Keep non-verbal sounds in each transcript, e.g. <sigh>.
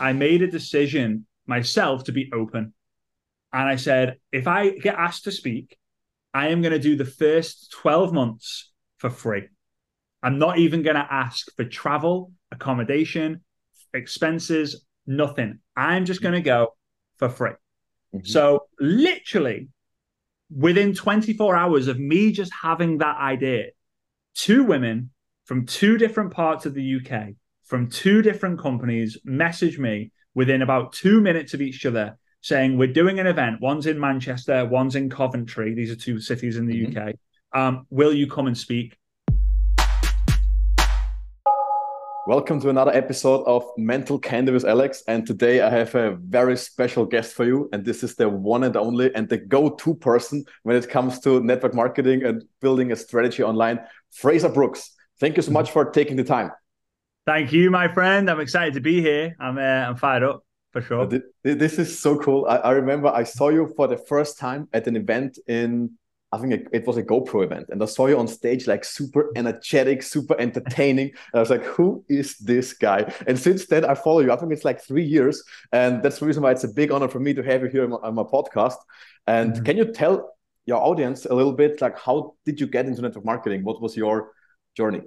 I made a decision myself to be open. And I said, if I get asked to speak, I am going to do the first 12 months for free. I'm not even going to ask for travel, accommodation, expenses, nothing. I'm just going to go for free. Mm-hmm. So, literally, within 24 hours of me just having that idea, two women from two different parts of the UK, from two different companies, message me within about two minutes of each other saying, We're doing an event. One's in Manchester, one's in Coventry. These are two cities in the mm-hmm. UK. Um, will you come and speak? Welcome to another episode of Mental Candy with Alex. And today I have a very special guest for you. And this is the one and only and the go to person when it comes to network marketing and building a strategy online, Frazer Brookes. Thank you so much for taking the time. Thank you, my friend. I'm excited to be here. I'm, uh, I'm fired up for sure. This is so cool. I, I remember I saw you for the first time at an event in I think it, it, was a Go Pro event, and I saw you on stage like super energetic, super entertaining. And I was like, "Who is this guy?" And since then, I follow you. I think it's like three years, and that's the reason why it's a big honor for me to have you here on my, on my podcast. And mm-hmm. can you tell your audience a little bit, like, how did you get into network marketing? What was your journey?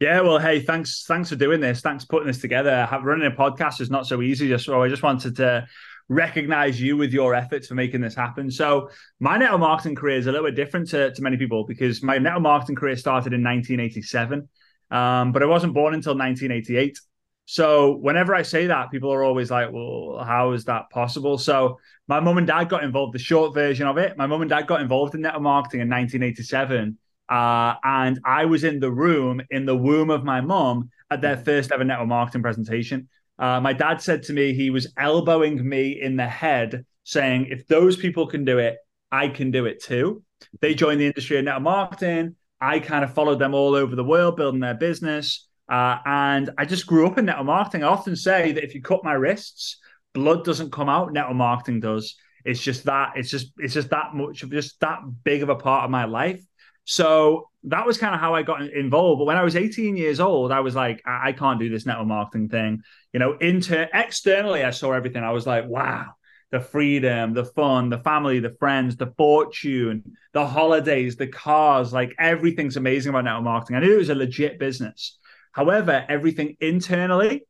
Yeah, well, hey, thanks, thanks for doing this. Thanks for putting this together. Running a podcast is not so easy. So I just wanted to recognize you with your efforts for making this happen. So my network marketing career is a little bit different to, to many people because my network marketing career started in 1987, um, but I wasn't born until 1988. So whenever I say that, people are always like, well, how is that possible? So my mum and dad got involved, the short version of it. My mum and dad got involved in network marketing in 1987. Uh, and I was in the room in the womb of my mom, at their first ever network marketing presentation. Uh, my dad said to me, he was elbowing me in the head, saying, if those people can do it, I can do it too. They joined the industry of network marketing. I kind of followed them all over the world, building their business. Uh, and I just grew up in network marketing. I often say that if you cut my wrists, blood doesn't come out, network marketing does. It's just that, it's just, it's just that much of just that big of a part of my life. So that was kind of how I got involved. But when I was 18 years old, I was like, I, I can't do this network marketing thing. You know, inter externally, I saw everything. I was like, wow, the freedom, the fun, the family, the friends, the fortune, the holidays, the cars, like everything's amazing about network marketing. I knew it was a legit business. However, everything internally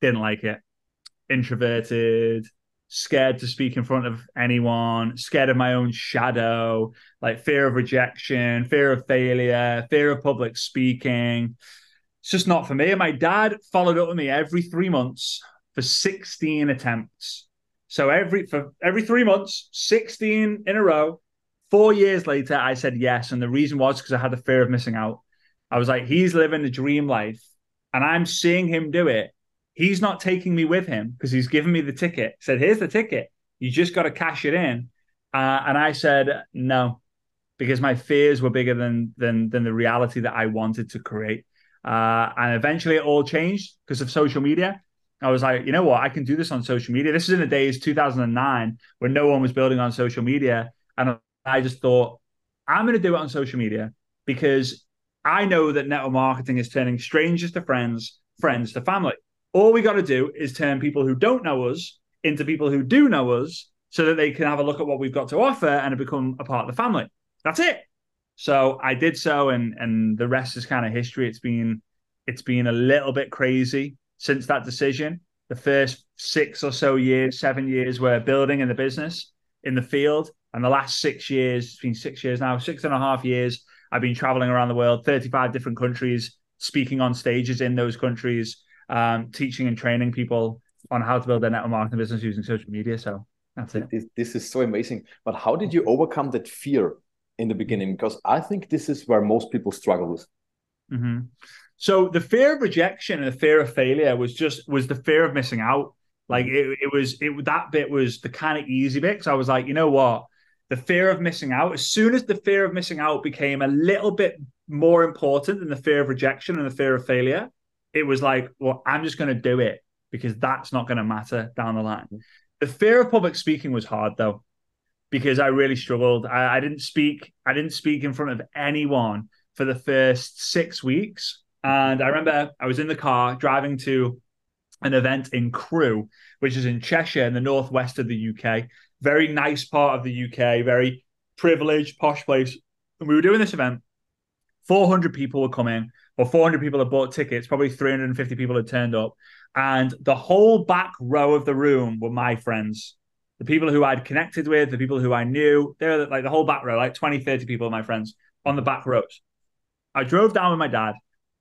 didn't like it. Introverted, scared to speak in front of anyone, scared of my own shadow, like fear of rejection, fear of failure, fear of public speaking. It's just not for me. And my dad followed up with me every three months for 16 attempts. So every for every three months, 16 in a row. Four years later, I said yes. And the reason was because I had the fear of missing out. I was like, he's living the dream life, and I'm seeing him do it He's not taking me with him because he's given me the ticket. Said, "Here's the ticket. You just got to cash it in." Uh, and I said, "No," because my fears were bigger than than than the reality that I wanted to create. Uh, and eventually, it all changed because of social media. I was like, you know what? I can do this on social media. This is in the days 2009 when no one was building on social media, and I just thought, I'm going to do it on social media because I know that network marketing is turning strangers to friends, friends to family. All we got to do is turn people who don't know us into people who do know us so that they can have a look at what we've got to offer and become a part of the family. That's it. So I did so and and the rest is kind of history. It's been it's been a little bit crazy since that decision. The first six or so years, seven years were building in the business in the field. And the last six years, it's been six years now, six and a half years, I've been traveling around the world, 35 different countries, speaking on stages in those countries, um, teaching and training people on how to build their network marketing business using social media. So that's it. This, this is so amazing. But how did you overcome that fear in the beginning? Because I think this is where most people struggle with. Mm-hmm. So the fear of rejection and the fear of failure was just was the fear of missing out. Like it, it was it that bit was the kind of easy bit. So I was like, you know what? The fear of missing out. As soon as the fear of missing out became a little bit more important than the fear of rejection and the fear of failure, it was like, well, I'm just going to do it because that's not going to matter down the line. Mm-hmm. The fear of public speaking was hard though, because I really struggled. I, I didn't speak. I didn't speak in front of anyone for the first six weeks. And I remember I was in the car driving to an event in Crewe, which is in Cheshire in the northwest of the UK. Very nice part of the UK, very privileged, posh place. And we were doing this event. 400 people were coming, or 400 people had bought tickets. Probably 350 people had turned up. And the whole back row of the room were my friends. The people who I'd connected with, the people who I knew, they were like the whole back row, like 20, 30 people my friends on the back rows. I drove down with my dad.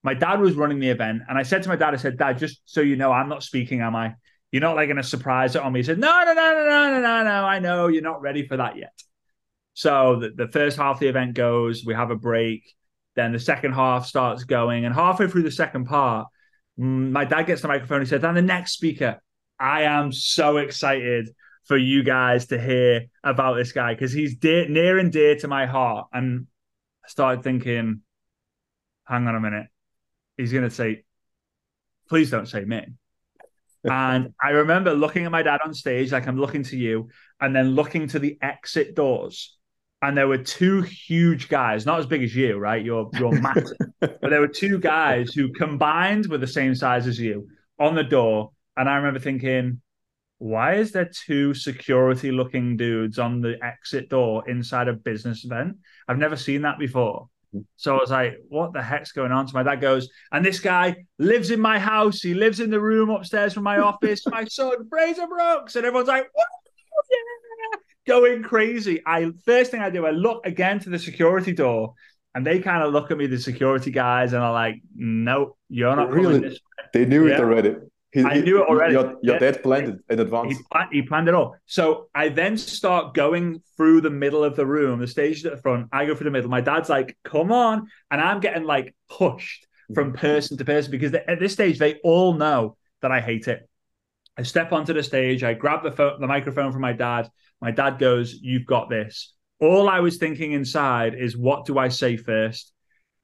My dad was running the event. And I said to my dad, I said, Dad, just so you know, I'm not speaking, am I? You're not like going to surprise it on me. He said, No, no, no, no, no, no, no, no. I know you're not ready for that yet. So the, the first half of the event goes, we have a break. Then the second half starts going. And halfway through the second part, my dad gets the microphone. And He said, And the next speaker, I am so excited for you guys to hear about this guy because he's dear, near and dear to my heart. And I started thinking, hang on a minute. He's going to say, please don't say me. <laughs> and I remember looking at my dad on stage, like I'm looking to you, and then looking to the exit doors. And there were two huge guys, not as big as you, right? You're you're <laughs> massive. but there were two guys who combined were the same size as you on the door. And I remember thinking, why is there two security looking dudes on the exit door inside a business event? I've never seen that before. Hmm. So I was like, what the heck's going on? So my dad goes, and this guy lives in my house. He lives in the room upstairs from my office. my son, Frazer Brookes. And everyone's like, yeah! Going crazy. I first thing I do, I look again to the security door and they kind of look at me, the security guys, and are like, "No, you're not really." They knew yeah. it already. He, I knew it already. Your, your dad planned it in advance. He planned, he planned, it all. So I then start going through the middle of the room. The stage is at the front. I go through the middle. My dad's like, "Come on!" And I'm getting like pushed from person to person because at this stage they all know that I hate it. I step onto the stage. I grab the phone, the microphone from my dad. My dad goes, "You've got this." All I was thinking inside is, "What do I say first?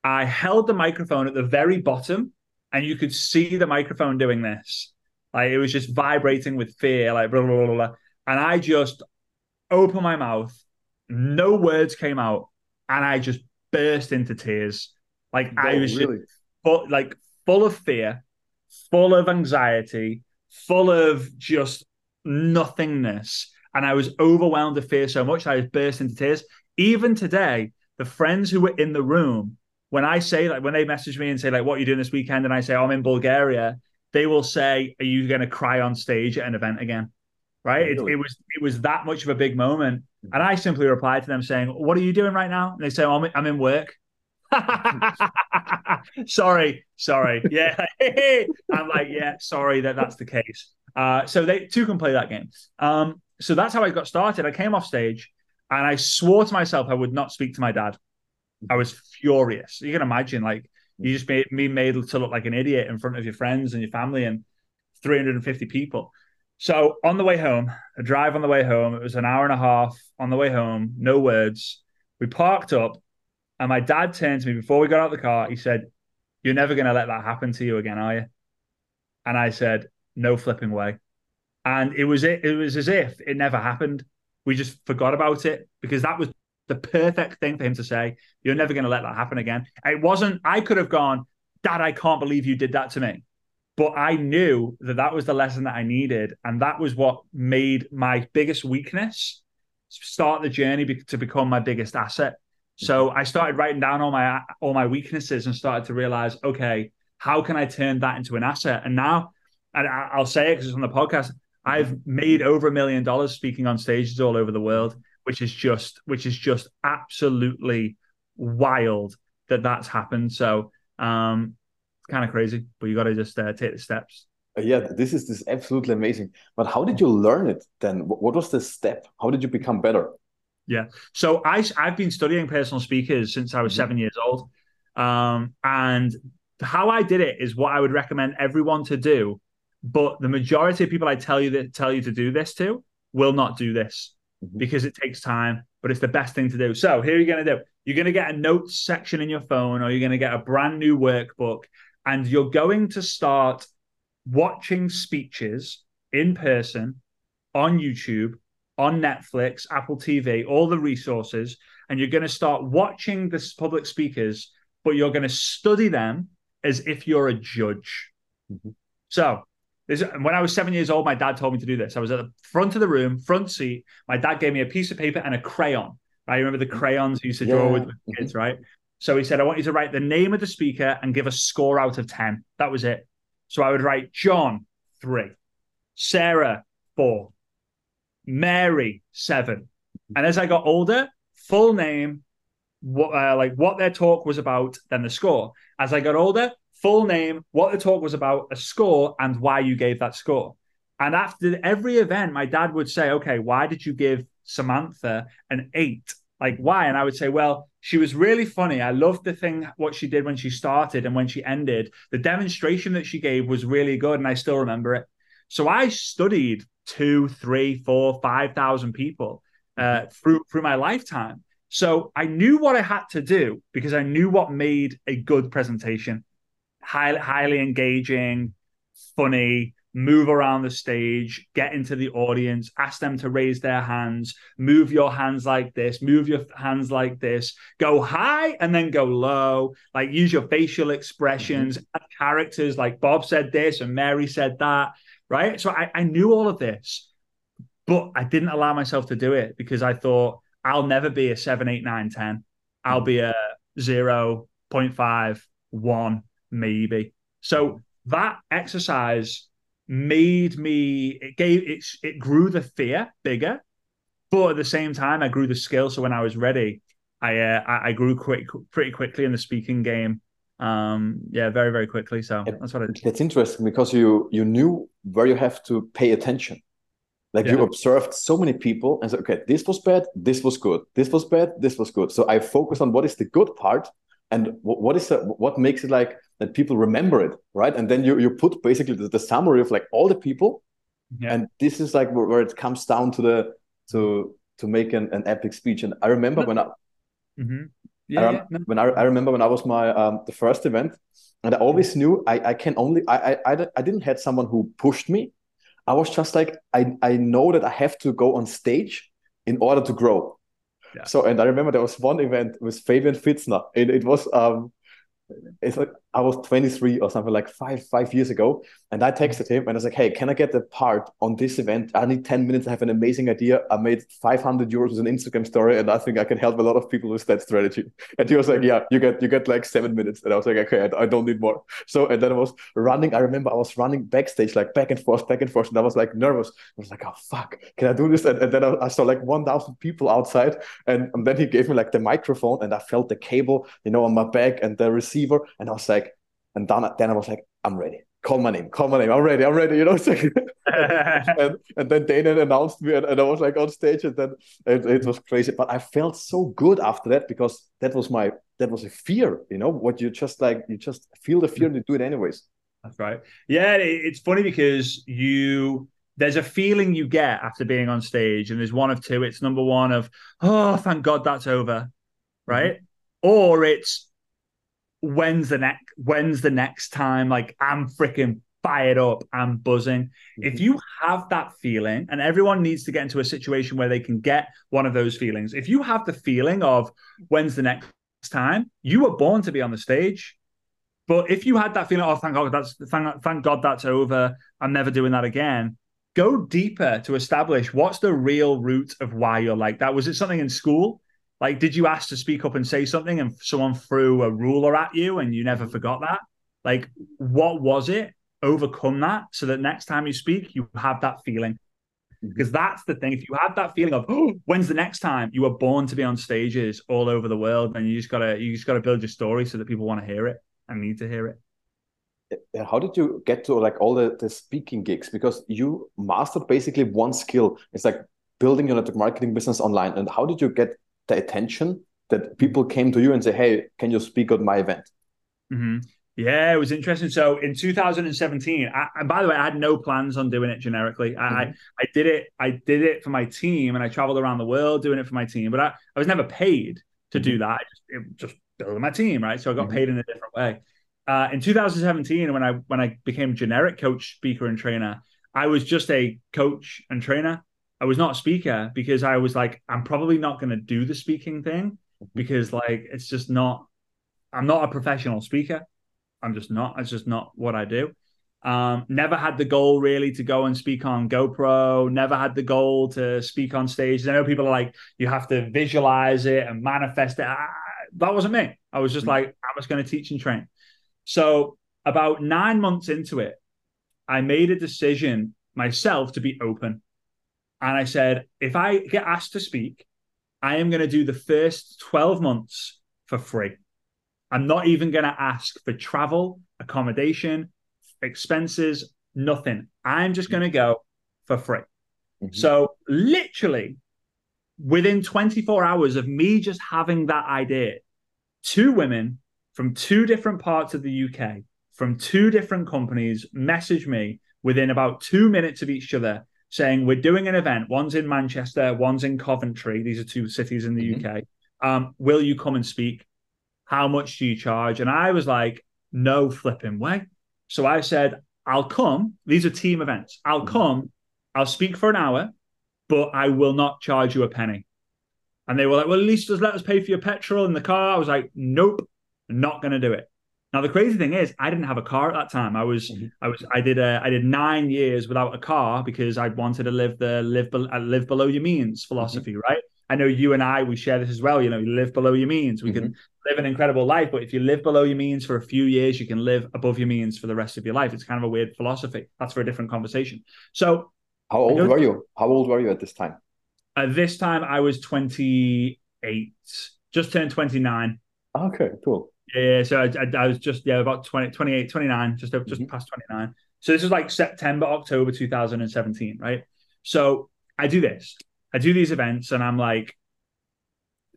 I held the microphone at the very bottom and you could see the microphone doing this. Like it was just vibrating with fear, like blah, blah, blah, blah. And I just opened my mouth, no words came out, and I just burst into tears. Like oh, I was really? just full, like full of fear, full of anxiety, full of just nothingness. And I was overwhelmed with fear so much I was burst into tears. Even today, the friends who were in the room when I say like when they message me and say like what are you doing this weekend and I say oh, I'm in Bulgaria, they will say, "Are you going to cry on stage at an event again?" Right? Really? It, it, was it was that much of a big moment, mm-hmm. and I simply replied to them saying, "What are you doing right now?" And they say, oh, I'm, "I'm in work." <laughs> sorry, sorry. Yeah, <laughs> I'm like, yeah, sorry that that's the case. Uh, so they two can play that game. Um, so that's how I got started. I came off stage and I swore to myself I would not speak to my dad. I was furious. You can imagine, like, you just made me made to look like an idiot in front of your friends and your family and 350 people. So on the way home, a drive on the way home, it was an hour and a half on the way home, no words. We parked up, and my dad turned to me before we got out of the car. He said, You're never going to let that happen to you again, are you? And I said, No flipping way. And it was it, it was as if it never happened. We just forgot about it because that was the perfect thing for him to say. You're never going to let that happen again. It wasn't, I could have gone, Dad, I can't believe you did that to me. But I knew that that was the lesson that I needed. And that was what made my biggest weakness start the journey to become my biggest asset. So I started writing down all my all my weaknesses and started to realize, okay, how can I turn that into an asset? And now, and I'll say it because it's on the podcast. I've made over a million dollars speaking on stages all over the world which is just which is just absolutely wild that that's happened. So um, it's kind of crazy, but you got to just uh, take the steps. Uh, yeah, this is this absolutely amazing. But how did you learn it then? What was the step? How did you become better? Yeah, so I I've been studying personal speakers since I was mm -hmm. seven years old, um, and how I did it is what I would recommend everyone to do. But the majority of people I tell you that tell you to do this to will not do this mm-hmm. because it takes time, but it's the best thing to do. So here you're going to do. You're going to get a notes section in your phone, or you're going to get a brand new workbook, and you're going to start watching speeches in person on YouTube, on Netflix, Apple TV, all the resources, and you're going to start watching the public speakers, but you're going to study them as if you're a judge. Mm-hmm. So This, when I was seven years old, my dad told me to do this. I was at the front of the room, front seat. My dad gave me a piece of paper and a crayon. Right? I remember the crayons he used to draw yeah. with kids, right? So he said, I want you to write the name of the speaker and give a score out of 10. That was it. So I would write John, three, Sarah, four, Mary, seven. And as I got older, full name, what, uh, like what their talk was about, then the score. As I got older, full name, what the talk was about, a score, and why you gave that score. And after every event, my dad would say, Okay, why did you give Samantha an eight? Like, why? And I would say, Well, she was really funny. I loved the thing, what she did when she started and when she ended. The demonstration that she gave was really good, and I still remember it. So I studied two, three, four, five thousand people uh, through through my lifetime. So I knew what I had to do because I knew what made a good presentation highly, highly engaging, funny, move around the stage, get into the audience, ask them to raise their hands, move your hands like this, move your hands like this, go high and then go low, like use your facial expressions, mm-hmm. characters like Bob said this and Mary said that, right? So I, I knew all of this, but I didn't allow myself to do it because I thought I'll never be a 7, 8, 9, 10. I'll mm-hmm. be a 0, 0.5, 1 maybe. So that exercise made me it gave it it grew the fear bigger, but at the same time I grew the skill. So when I was ready, I uh, I, grew quick pretty quickly in the speaking game. Um, yeah, very very quickly. So it, that's what it. It's interesting because you you knew where you have to pay attention. Like yeah. you observed so many people and said, okay, this was bad, this was good, this was bad, this was good. So I focus on what is the good part and what is the, what makes it like that people remember it right and then you, you put basically the, the summary of like all the people yeah. and this is like where, where, it comes down to the to to make an, an epic speech and i remember when i mm-hmm. yeah, I, yeah no. when I, I remember when i was my um the first event and i always knew i i can only i i i, I didn't have someone who pushed me i was just like i i know that i have to go on stage in order to grow So, and I remember there was one event with Fabian Fitzner, and it was um, it's like I was 23 or something like five five years ago, and I texted him and I was like, "Hey, can I get the part on this event? I need 10 minutes. I have an amazing idea. I made 500 euros with an Instagram story, and I think I can help a lot of people with that strategy." <laughs> And he was like, "Yeah, you get you get like seven minutes." And I was like, "Okay, I, I don't need more." <laughs> So and then I was running. I remember I was running backstage like back and forth, back and forth, and I was like nervous. I was like, "Oh fuck, can I do this?" And, and then I, I saw like 1,000 people outside, and, and then he gave me like the microphone, and I felt the cable, you know, on my back and the receiver, and I was like and then, then I was like, I'm ready. Call my name. Call my name. I'm ready. I'm ready. You know. <laughs> and, and then Dana announced me, and, and I was like on stage, and then it, it was crazy. But I felt so good after that because that was my that was a fear. You know what you just like you just feel the fear and you do it anyways. That's right. Yeah, it's funny because you there's a feeling you get after being on stage, and there's one of two. It's number one of oh, thank God that's over, right? Mm-hmm. Or it's when's the next when's the next time like i'm freaking fired up i'm buzzing. Mm-hmm. if you have that feeling and everyone needs to get into a situation where they can get one of those feelings. If you have the feeling of when's the next time you were born to be on the stage. But if you had that feeling oh thank god that's thank, thank god that's over. I'm never doing that again go deeper to establish what's the real root of why you're like that. Was it something in school like, did you ask to speak up and say something and someone threw a ruler at you and you never mm-hmm. forgot that? Like, what was it? Overcome that so that next time you speak, you have that feeling. Mm-hmm. Because that's the thing. If you have that feeling of oh, when's the next time you were born to be on stages all over the world, then you just gotta you just gotta build your story so that people want to hear it and need to hear it uh, uh, how did you get to like all the, the speaking gigs because you mastered basically one skill it's like building your network marketing business online and how did you get the attention that people came to you and say, "Hey, can you speak at my event?" Mm-hmm. Yeah, it was interesting. So in 2017, I, and by the way, I had no plans on doing it generically. Mm-hmm. I I did it. I did it for my team, and I traveled around the world doing it for my team. But I, I was never paid to mm-hmm. do that. Just, it, just building my team, right? So I got mm-hmm. paid in a different way. Uh, in 2017, when I when I became generic coach, speaker, and trainer, I was just a coach and trainer. I was not a speaker because I was like, I'm probably not going to do the speaking thing mm-hmm. because like it's just not. I'm not a professional speaker. I'm just not. It's just not what I do. Um, never had the goal really to go and speak on Go Pro. Never had the goal to speak on stage. I know people are like, you have to visualize it and manifest it. I, that wasn't me. I was just mm-hmm. like, I was going to teach and train. So about nine months into it, I made a decision myself to be open. And I said, if I get asked to speak, I am going to do the first 12 months for free. I'm not even going to ask for travel, accommodation, expenses, nothing. I'm just going to go for free. Mm-hmm. So, literally, within 24 hours of me just having that idea, two women from two different parts of the UK, from two different companies, message me within about two minutes of each other saying, We're doing an event. One's in Manchester, one's in Coventry. These are two cities in the mm-hmm. UK. Um, will you come and speak? How much do you charge? And I was like, No flipping way. So I said, I'll come. These are team events. I'll mm-hmm. come. I'll speak for an hour, but I will not charge you a penny. And they were like, well, at least just let us pay for your petrol in the car. I was like, nope, not going to do it. Now the crazy thing is, I didn't have a car at that time. I was, mm-hmm. I was, I did, a, I did nine years without a car because I wanted to live the live, be, uh, live below your means philosophy, mm-hmm. right? I know you and I, we share this as well. You know, you live below your means. We mm-hmm. can live an incredible life, but if you live below your means for a few years, you can live above your means for the rest of your life. It's kind of a weird philosophy. That's for a different conversation. So, how old were you? How old were you at this time? At this time, I was 28, just turned 29. Okay, cool. Yeah, so I, I, I, was just, yeah, about 20, 28, 29, just, just mm-hmm. past 29. So this is like September, October 2017, right? So I do this, I do these events, and I'm like,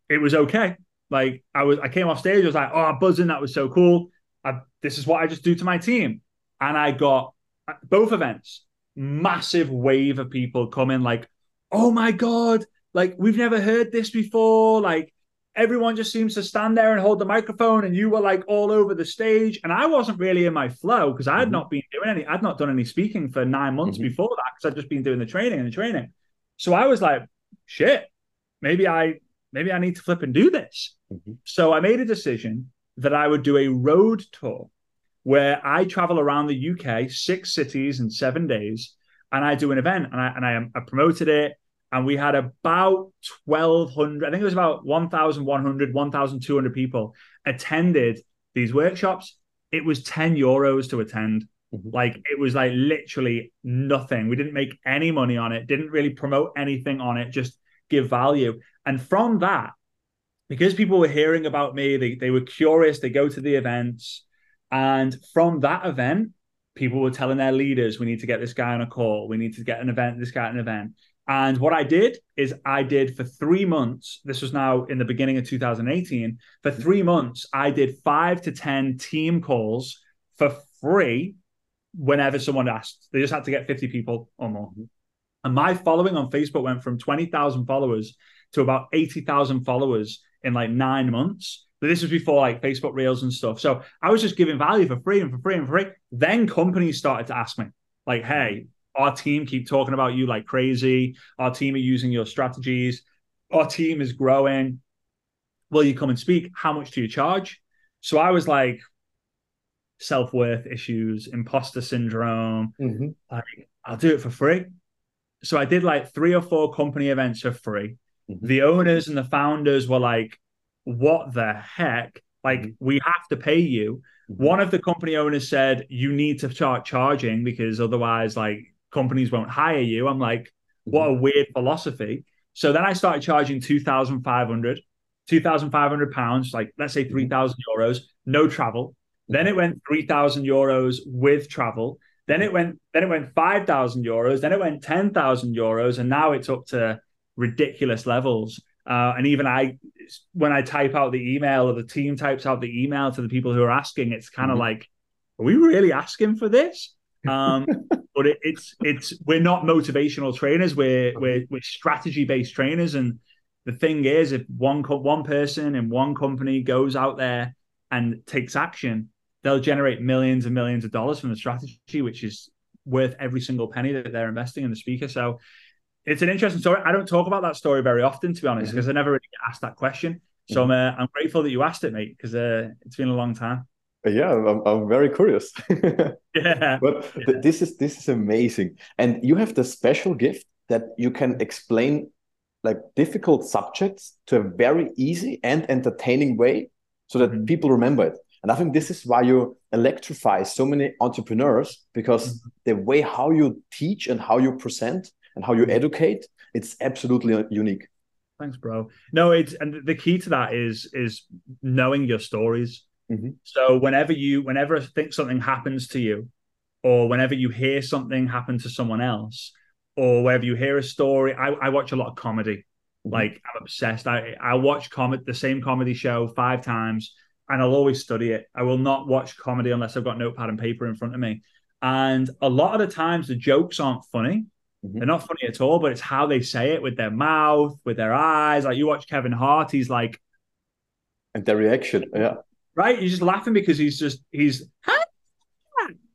it was okay. Like I was, I came off stage, I was like, oh, buzzing, that was so cool. I, this is what I just do to my team. And I got both events, massive wave of people coming, like, oh my God, like we've never heard this before. Like everyone just seems to stand there and hold the microphone, and you were like all over the stage. And I wasn't really in my flow because I had mm-hmm. not been doing any, I'd not done any speaking for nine months mm-hmm. before that because I'd just been doing the training and the training. So I was like, shit, maybe I maybe I need to flip and do this. Mm-hmm. So I made a decision that I would do a road tour where I travel around the UK, six cities in seven days, and I do an event and I and I, I promoted it and we had about 1200 i think it was about 1100 1200 people attended these workshops. It was 10 euros to attend. Mm-hmm. like it was like literally nothing. We didn't make any money on it didn't really promote anything on it just give value. And from that because people were hearing about me they, they were curious they go to the events. And from that event people were telling their leaders we need to get this guy on a call. We need to get an event this guy an event and what I did is I did for three months, this was now in the beginning of 2018, for three months, I did five to 10 team calls for free whenever someone asked. They just had to get 50 people or more. Mm-hmm. And my following on Facebook went from 20,000 followers to about 80,000 followers in like nine months. But this was before like Facebook Reels and stuff. So I was just giving value for free and for free and for free. Then companies started to ask me, like, hey, our team keep talking about you like crazy. Our team are using your strategies. Our team is growing. Will you come and speak? How much do you charge? So I was like, self worth issues, imposter syndrome. Mm-hmm. Like, I'll do it for free. So I did like three or four company events for free. Mm-hmm. The owners and the founders were like, what the heck? Like, mm-hmm. we have to pay you. Mm-hmm. One of the company owners said, you need to start charging because otherwise, like, companies won't hire you. I'm like, what a mm-hmm. weird philosophy. So then I started charging 2,500, 2,500 pounds, like let's say mm-hmm. 3,000 euros, no travel. Then it went 3,000 euros with travel. Then it went, then it went 5,000 euros. Then it went 10,000 euros. And now it's up to ridiculous levels. Uh, and even I, when I type out the email or the team types out the email to the people who are asking, it's kind of mm-hmm. like, are we really asking for this? Um, <laughs> but it, it's it's we're not motivational trainers. We're we're we're strategy based trainers, and the thing is, if one one person in one company goes out there and takes action, they'll generate millions and millions of dollars from the strategy, which is worth every single penny that they're investing in the speaker. So it's an interesting story. I don't talk about that story very often, to be honest, because mm-hmm. I never really get asked that question. So mm-hmm. I'm uh, I'm grateful that you asked it, mate, because uh, it's been a long time. Yeah, I'm, I'm very curious. <laughs> yeah. But th- this is this is amazing. And you have the special gift that you can explain like difficult subjects to a very easy and entertaining way so that mm-hmm. people remember it. And I think this is why you electrify so many entrepreneurs because mm-hmm. the way how you teach and how you present and how you mm-hmm. educate, it's absolutely unique. Thanks, bro. No, it's and the key to that is is knowing your stories. Mm-hmm. So whenever you whenever I think something happens to you, or whenever you hear something happen to someone else, or whenever you hear a story, I, I watch a lot of comedy. Mm-hmm. Like I'm obsessed. I I watch comet the same comedy show five times, and I'll always study it. I will not watch comedy unless I've got notepad and paper in front of me. And a lot of the times the jokes aren't funny. Mm-hmm. They're not funny at all, but it's how they say it with their mouth, with their eyes. Like you watch Kevin Hart, he's like, and their reaction, yeah, right. You're just laughing because he's just he's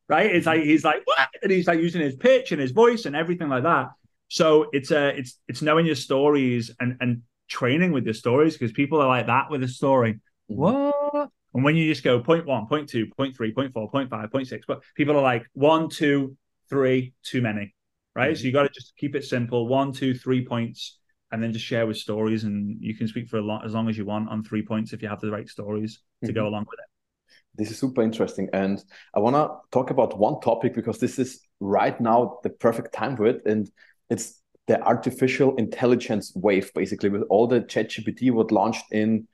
right. It's like he's like what, and he's like using his pitch and his voice and everything like that. So it's uh it's it's knowing your stories and and training with your stories because people are like that with a story. Mm-hmm. What? And when you just go point one, point two, point three, point four, point five, point six, but people are like one, two, three, too many right? Mm-hmm. So you got to just keep it simple one, two, three points, and then just share with stories. And you can speak for a lot as long as you want on three points if you have the right stories to mm-hmm. go along with it. This is super interesting. And I want to talk about one topic because this is right now the perfect time for it. And it's the artificial intelligence wave, basically, with all the ChatGPT what launched in,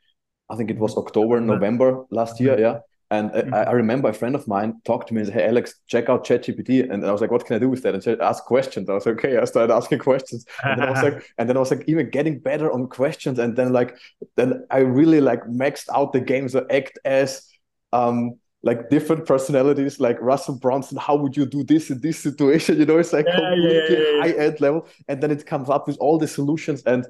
I think it was October, November last year. Yeah. And mm-hmm. I, I, remember a friend of mine talked to me and said, Hey, Alex, check out ChatGPT. And I was like, What can I do with that? And said, Ask questions. I was like, Okay. I started asking questions. And then I was like, <laughs> and then I was like, even getting better on questions. And then, like, then I really like maxed out the games that act as, um, like different personalities like Russell Brunson. How would you do this in this situation? <laughs> You know, it's like yeah, completely yeah, yeah, high end level. And then it comes up with all the solutions. And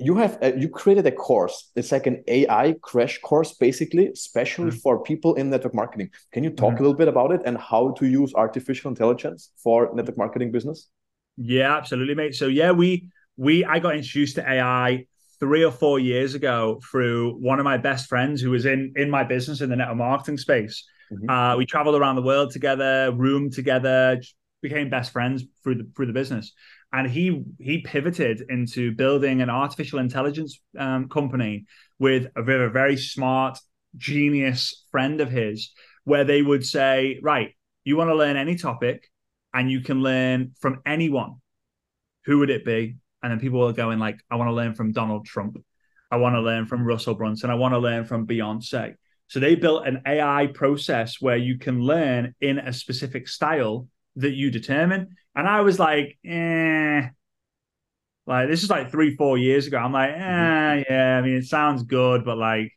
you have uh, you created a course it's like an ai crash course basically especially mm-hmm. for people in network marketing can you talk mm-hmm. a little bit about it and how to use artificial intelligence for network marketing business yeah absolutely mate so yeah we we i got introduced to ai three or four years ago through one of my best friends who was in in my business in the network marketing space mm-hmm. uh, we traveled around the world together roomed together became best friends through the through the business and he he pivoted into building an artificial intelligence um, company with a very, very smart genius friend of his where they would say right you want to learn any topic and you can learn from anyone who would it be? And then people are going like i want to learn from donald trump. I want to learn from russell brunson. I want to learn from beyonce. So they built an ai process where you can learn in a specific style that you determine. And I was like, eh. Like this is like three, four years ago. I'm like, eh, mm-hmm. yeah. I mean, it sounds good, but like,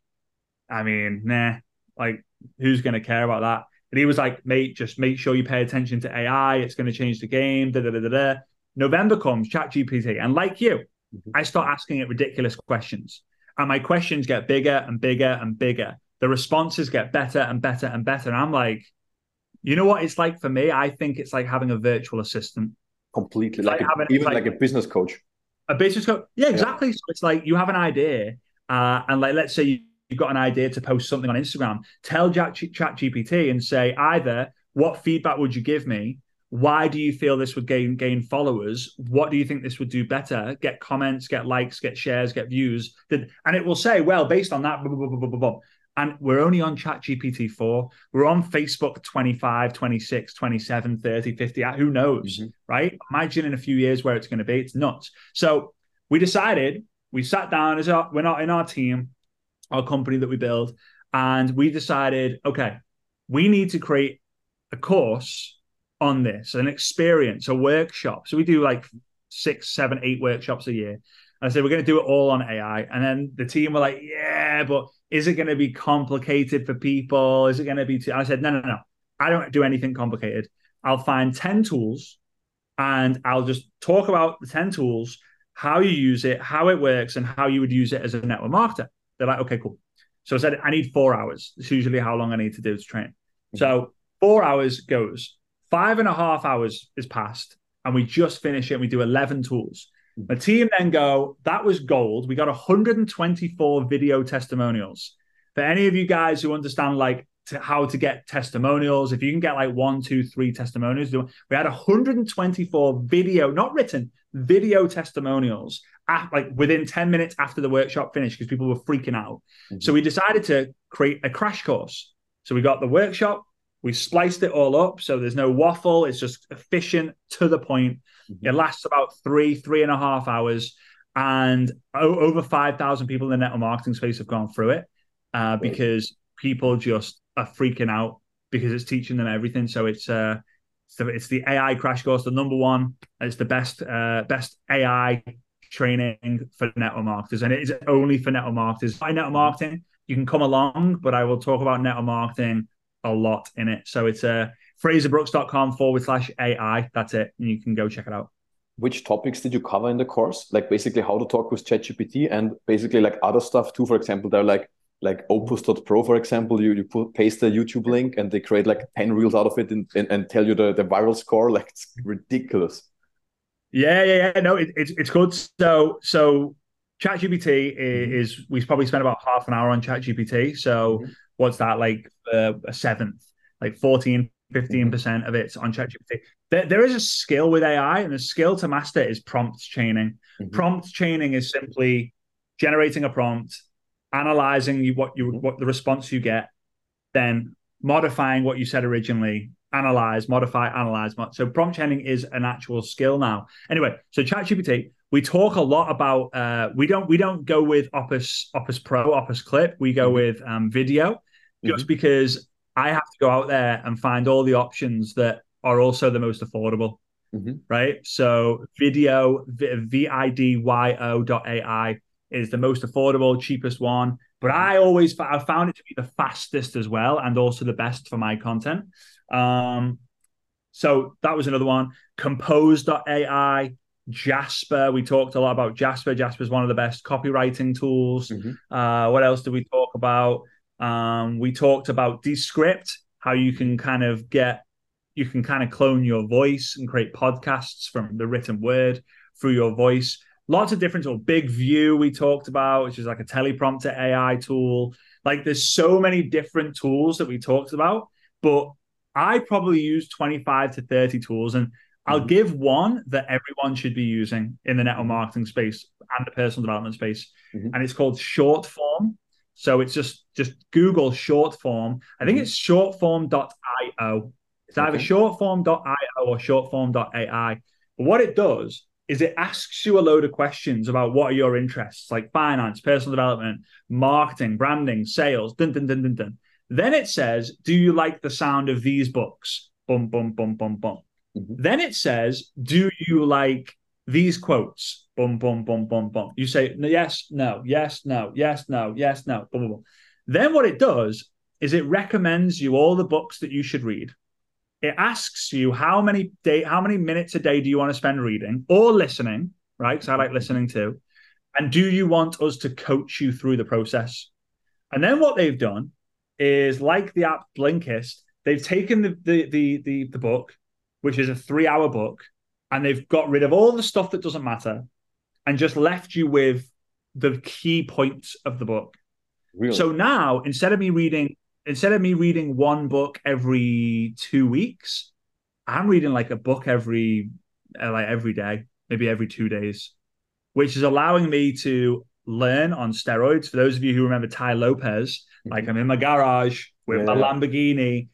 I mean, nah. Like, who's gonna care about that? And he was like, mate, just make sure you pay attention to AI. It's gonna change the game. Da da da da. da. November comes, Chat GPT, and like you, mm-hmm. I start asking it ridiculous questions, and my questions get bigger and bigger and bigger. The responses get better and better and better. And I'm like, you know what it's like for me? I think it's like having a virtual assistant. Completely, like, like a, having, even like, like, a business coach. A business coach, yeah, exactly. Yeah. So it's like you have an idea, uh, and like let's say you, you've got an idea to post something on Instagram. Tell Chat GPT and say either what feedback would you give me, why do you feel this would gain gain followers what do you think this would do better get comments get likes get shares get views and it will say well based on that blah, blah, blah, and we're only on chat gpt 4 we're on facebook 25 26 27 30 50 who knows mm-hmm. right? Imagine in a few years where it's going to be. It's nuts. So we decided we sat down as our, we're not in our team our company that we build and we decided okay we need to create a course on this an experience a workshop. So we do like six seven eight workshops a year. I said, we're going to do it all on AI. And then the team were like, yeah, but is it going to be complicated for people? Is it going to be too? I said, no, no, no. I don't do anything complicated. I'll find 10 tools and I'll just talk about the 10 tools, how you use it, how it works, and how you would use it as a network marketer. They're like, okay, cool. So I said, I need four hours. It's usually how long I need to do to train. Mm-hmm. So four hours goes, five and a half hours is passed, and we just finish it. And we do 11 tools. The team then go, that was gold. We got 124 video testimonials. For any of you guys who understand like to how to get testimonials. If you can get like one, two, three testimonials, we had 124 video, not written, video testimonials at, like within 10 minutes after the workshop finished because people were freaking out. Mm-hmm. So we decided to create a crash course. So we got the workshop, we spliced it all up. So there's no waffle, it's just efficient to the point. Mm-hmm. It lasts about three, three and a half hours. And over 5,000 people in the network marketing space have gone through it uh, because people just are freaking out because it's teaching them everything. So it's uh, so it's the AI crash course, the number one. It's the best uh, best AI training for network marketers, and it is only for network marketers. By network marketing, you can come along, but I will talk about network marketing a lot in it. So it's uh, frazerbrookes.com forward slash AI. That's it. And you can go check it out. Which topics did you cover in the course? Like basically how to talk with ChatGPT and basically like other stuff too. For example, they're like like opus.pro for example you, you put paste the youtube link and they create like 10 reels out of it and, and, and tell you the, the viral score like it's ridiculous yeah yeah yeah no it, it's, it's good so so ChatGPT mm-hmm. is we probably spent about half an hour on ChatGPT. So mm-hmm. What's that like uh, a seventh, like 14, 15 percent of it's on ChatGPT. There, there is a skill with AI, and the skill to master is prompt chaining. Mm-hmm. Prompt chaining is simply generating a prompt analyzing you, what you what the response you get, then modifying what you said originally, analyze, modify, analyze. So prompt chaining is an actual skill now. Anyway, so ChatGPT, we talk a lot about. Uh, we don't we don't go with Opus Opus Pro, Opus Clip. We go mm-hmm. with um, Vidyo, just mm-hmm. because I have to go out there and find all the options that are also the most affordable. Mm-hmm. Right. So Vidyo, V I D Y O dot AI is the most affordable, cheapest one. But I always I found it to be the fastest as well, and also the best for my content. Um, so that was another one. Compose.ai, Jasper. We talked a lot about Jasper. Jasper is one of the best copywriting tools. Mm-hmm. Uh, what else did we talk about? Um, we talked about Descript, how you can kind of get, you can kind of clone your voice and create podcasts from the written word through your voice lots of different tools. BigVu we talked about, which is like a teleprompter AI tool. Like there's so many different tools that we talked about, but I probably use 25 to 30 tools and I'll mm-hmm. give one that everyone should be using in the network marketing space and the personal development space. Mm-hmm. And it's called short form. So it's just just Google short form. I think mm-hmm. it's shortform.io. It's either okay. shortform.io or shortform.ai. But what it does is it asks you a load of questions about what are your interests, like finance, personal development, marketing, branding, sales, dun, dun, dun, dun, dun. Then it says, Do you like the sound of these books? Bum, bum, bum, bum, bum. Mm-hmm. Then it says, Do you like these quotes? Bum, bum, bum, bum, bum. You say, Yes, no, yes, no, yes, no, yes, no, bum, bum, bum. Then what it does is it recommends you all the books that you should read it asks you how many day how many minutes a day do you want to spend reading or listening right because i like listening too and do you want us to coach you through the process and then what they've done is like the app blinkist they've taken the the the the, the book which is a three hour book and they've got rid of all the stuff that doesn't matter and just left you with the key points of the book really? so now instead of me reading instead of me reading one book every two weeks, I'm reading like a book every uh, like every day, maybe every two days, which is allowing me to learn on steroids. For those of you who remember Tai Lopez, mm-hmm. like I'm in my garage with yeah. my Lamborghini.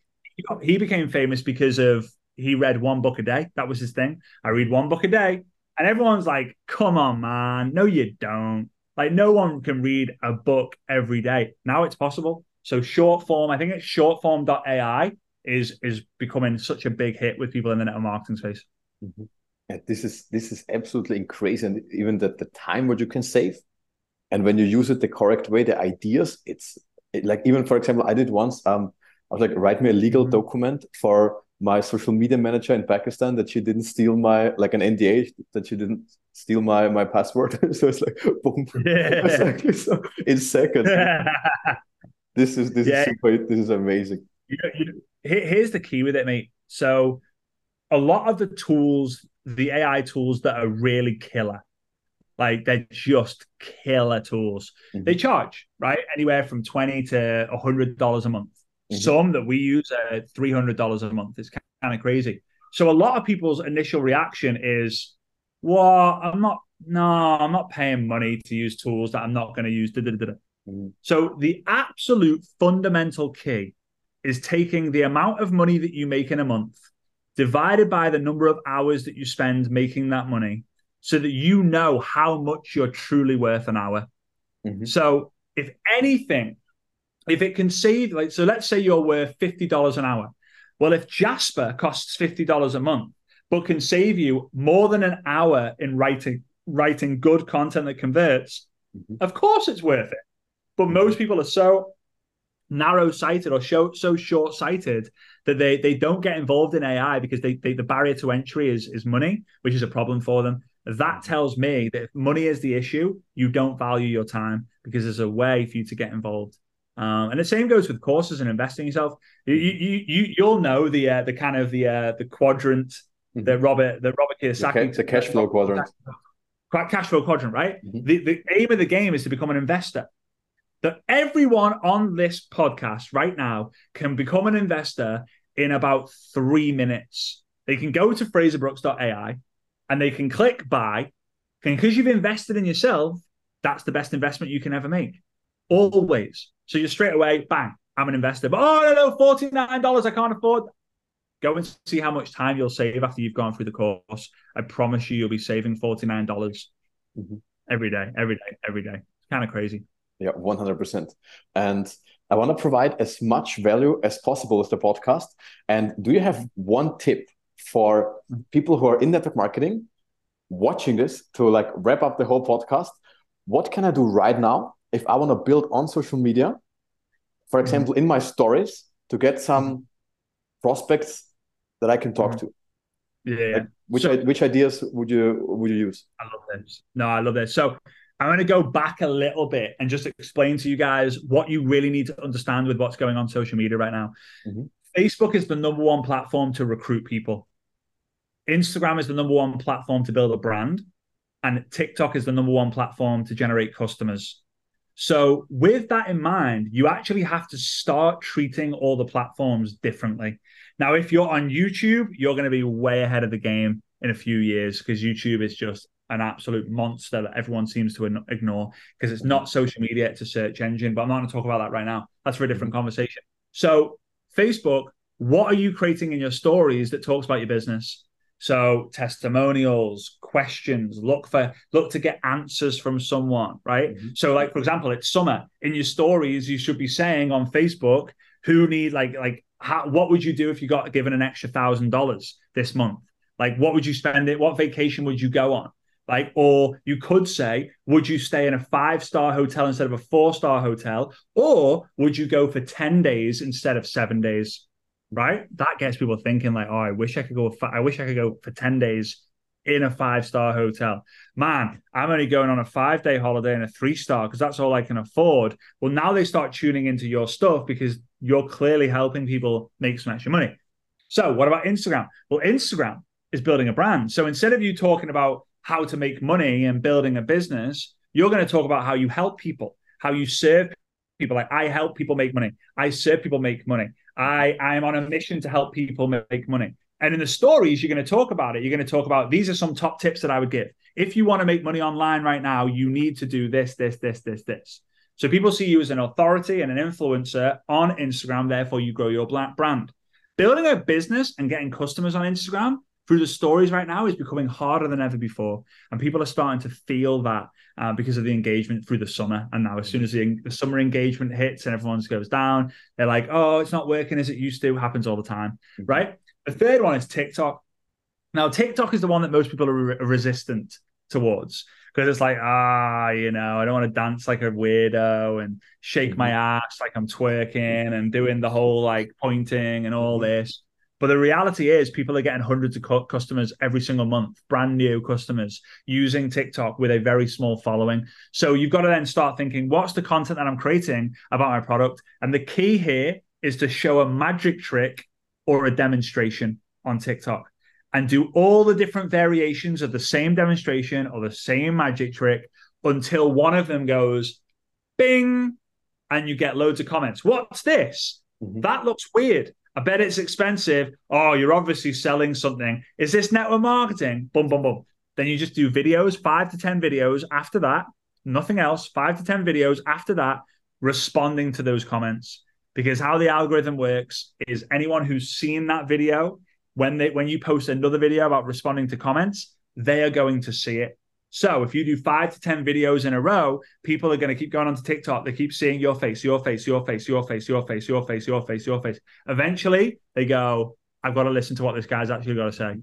He became famous because of he read one book a day. That was his thing. I read one book a day. And everyone's like, come on, man. No, you don't. Like, no one can read a book every day. Now it's possible. So short form, I think it's shortform.ai is is becoming such a big hit with people in the network marketing space. Mm-hmm. And this is this is absolutely crazy, and even the, the time what you can save, and when you use it the correct way, the ideas, it's it, like even for example, I did once. Um, I was like, write me a legal mm-hmm. document for my social media manager in Pakistan that she didn't steal my like an NDA that she didn't steal my my password. <laughs> so it's like boom, yeah. <laughs> exactly. So in seconds. <laughs> This is this yeah. is super, this is amazing. You know, you know, here's the key with it, mate. So a lot of the tools, the AI tools that are really killer, like they're just killer tools. Mm-hmm. They charge right anywhere from twenty to hundred dollars a month. Mm-hmm. Some that we use are three hundred dollars a month. It's kind of crazy. So a lot of people's initial reaction is, "Well, I'm not. No, I'm not paying money to use tools that I'm not going to use." Mm-hmm. So the absolute fundamental key is taking the amount of money that you make in a month divided by the number of hours that you spend making that money so that you know how much you're truly worth an hour. Mm-hmm. So if anything, if it can save, like, so let's say you're worth $50 an hour. Well, if Jasper costs $50 a month, but can save you more than an hour in writing, writing good content that converts, mm-hmm. of course it's worth it. But mm-hmm. most people are so narrow sighted or show, so short sighted that they they don't get involved in AI because they, they, the barrier to entry is is money, which is a problem for them. That tells me that if money is the issue, you don't value your time because there's a way for you to get involved. Um, and the same goes with courses and investing yourself. You you you you'll know the uh, the kind of the uh, the quadrant mm-hmm. that Robert the Robert Kiyosaki okay, the cash flow quadrant. Cash flow quadrant, right? Mm-hmm. The the aim of the game is to become an investor. That everyone on this podcast right now can become an investor in about three minutes. They can go to frazerbrookes.ai and they can click buy. And because you've invested in yourself, that's the best investment you can ever make. Always. So you're straight away, bang, I'm an investor. But oh no, no, $49, I can't afford. Go and see how much time you'll save after you've gone through the course. I promise you you'll be saving $49 mm-hmm. every day, every day, every day. It's kind of crazy. Yeah, 100%. And I want to provide as much value as possible with the podcast. And do you have one tip for people who are in network marketing watching this to like wrap up the whole podcast? What can I do right now if I want to build on social media? For example, mm-hmm. in my stories to get some prospects that I can talk mm-hmm. to. Yeah. Like, which so, which ideas would you would you use? I love this. No, I love this. So I'm going to go back a little bit and just explain to you guys what you really need to understand with what's going on social media right now. Mm-hmm. Facebook is the number one platform to recruit people. Instagram is the number one platform to build a brand, and TikTok is the number one platform to generate customers. So, with that in mind, you actually have to start treating all the platforms differently. Now, if you're on YouTube, you're going to be way ahead of the game in a few years because YouTube is just an absolute monster that everyone seems to ignore because it's not social media, it's a search engine. But I'm not going to talk about that right now. That's for a different mm-hmm. conversation. So, Facebook, what are you creating in your stories that talks about your business? So testimonials, questions, look for look to get answers from someone, right? Mm-hmm. So, like for example, it's summer. In your stories, you should be saying on Facebook, who need like like how, what would you do if you got given an extra thousand dollars this month? Like, what would you spend it? What vacation would you go on? Like, or you could say, would you stay in a five star hotel instead of a four star hotel? Or would you go for 10 days instead of seven days? Right? That gets people thinking, like, oh, I wish I could go, I wish I could go for 10 days in a five star hotel. Man, I'm only going on a five day holiday in a three star because that's all I can afford. Well, now they start tuning into your stuff because you're clearly helping people make some extra money. So, what about Instagram? Well, Instagram is building a brand. So, instead of you talking about how to make money and building a business, you're going to talk about how you help people, how you serve people. Like, I help people make money, I serve people make money. I, I am on a mission to help people make money. And in the stories, you're going to talk about it. You're going to talk about these are some top tips that I would give. If you want to make money online right now, you need to do this, this, this, this, this. So people see you as an authority and an influencer on Instagram. Therefore, you grow your brand. Building a business and getting customers on Instagram through the stories right now is becoming harder than ever before. And people are starting to feel that uh, because of the engagement through the summer. And now, as soon as the, the summer engagement hits and everyone's goes down, they're like, oh, it's not working as it used to. Happens all the time, mm-hmm. right? The third one is TikTok. Now, TikTok is the one that most people are re- resistant towards because it's like, ah, you know, I don't want to dance like a weirdo and shake mm-hmm. my ass like I'm twerking and doing the whole like pointing and all mm-hmm. this. But the reality is, people are getting hundreds of customers every single month, brand new customers using TikTok with a very small following. So you've got to then start thinking, what's the content that I'm creating about my product? And the key here is to show a magic trick or a demonstration on TikTok and do all the different variations of the same demonstration or the same magic trick until one of them goes bing and you get loads of comments. What's this? Mm-hmm. That looks weird. I bet it's expensive. Oh, you're obviously selling something. Is this network marketing? Boom, boom, boom. Then you just do videos, five to 10 videos after that, nothing else, five to 10 videos after that, responding to those comments. Because how the algorithm works is anyone who's seen that video, when they when you post another video about responding to comments, they are going to see it. So if you do five to 10 videos in a row, people are going to keep going onto TikTok. They keep seeing your face, your face, your face, your face, your face, your face, your face, your face. Eventually, they go, I've got to listen to what this guy's actually got to say.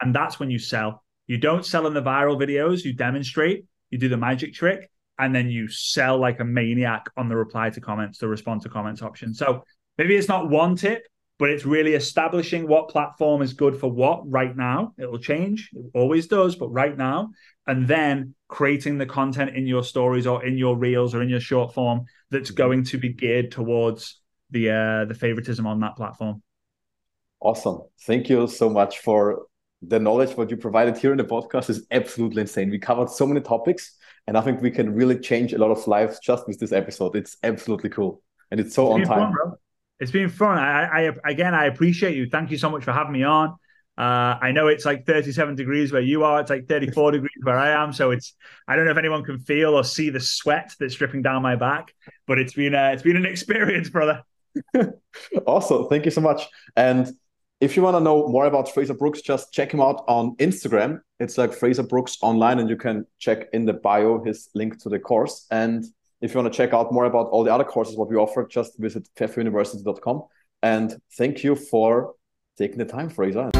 And that's when you sell. You don't sell in the viral videos, you demonstrate, you do the magic trick, and then you sell like a maniac on the reply to comments, the respond to comments option. So maybe it's not one tip, but it's really establishing what platform is good for what right now. It will change, it always does, but right now, and then creating the content in your stories or in your reels or in your short form that's mm-hmm. going to be geared towards the uh, the favoritism on that platform. Awesome. Thank you so much for the knowledge what you provided here in the podcast is absolutely insane. We covered so many topics, and I think we can really change a lot of lives just with this episode. It's absolutely cool, and it's so it's on time. Fun, it's been fun. I, I again, I appreciate you. Thank you so much for having me on. Uh, I know it's like 37 degrees where you are. It's like 34 degrees where I am. So it's I don't know if anyone can feel or see the sweat that's dripping down my back, but it's been a, it's been an <laughs> experience, brother. <laughs> awesome. Thank you so much. And if you want to know more about Frazer Brookes, just check him out on Instagram. It's like Frazer Brookes online, and you can check in the bio his link to the course. And if you want to check out more about all the other courses what we offer, just visit pfefferuniversity.com. And thank you for taking the time, Frazer.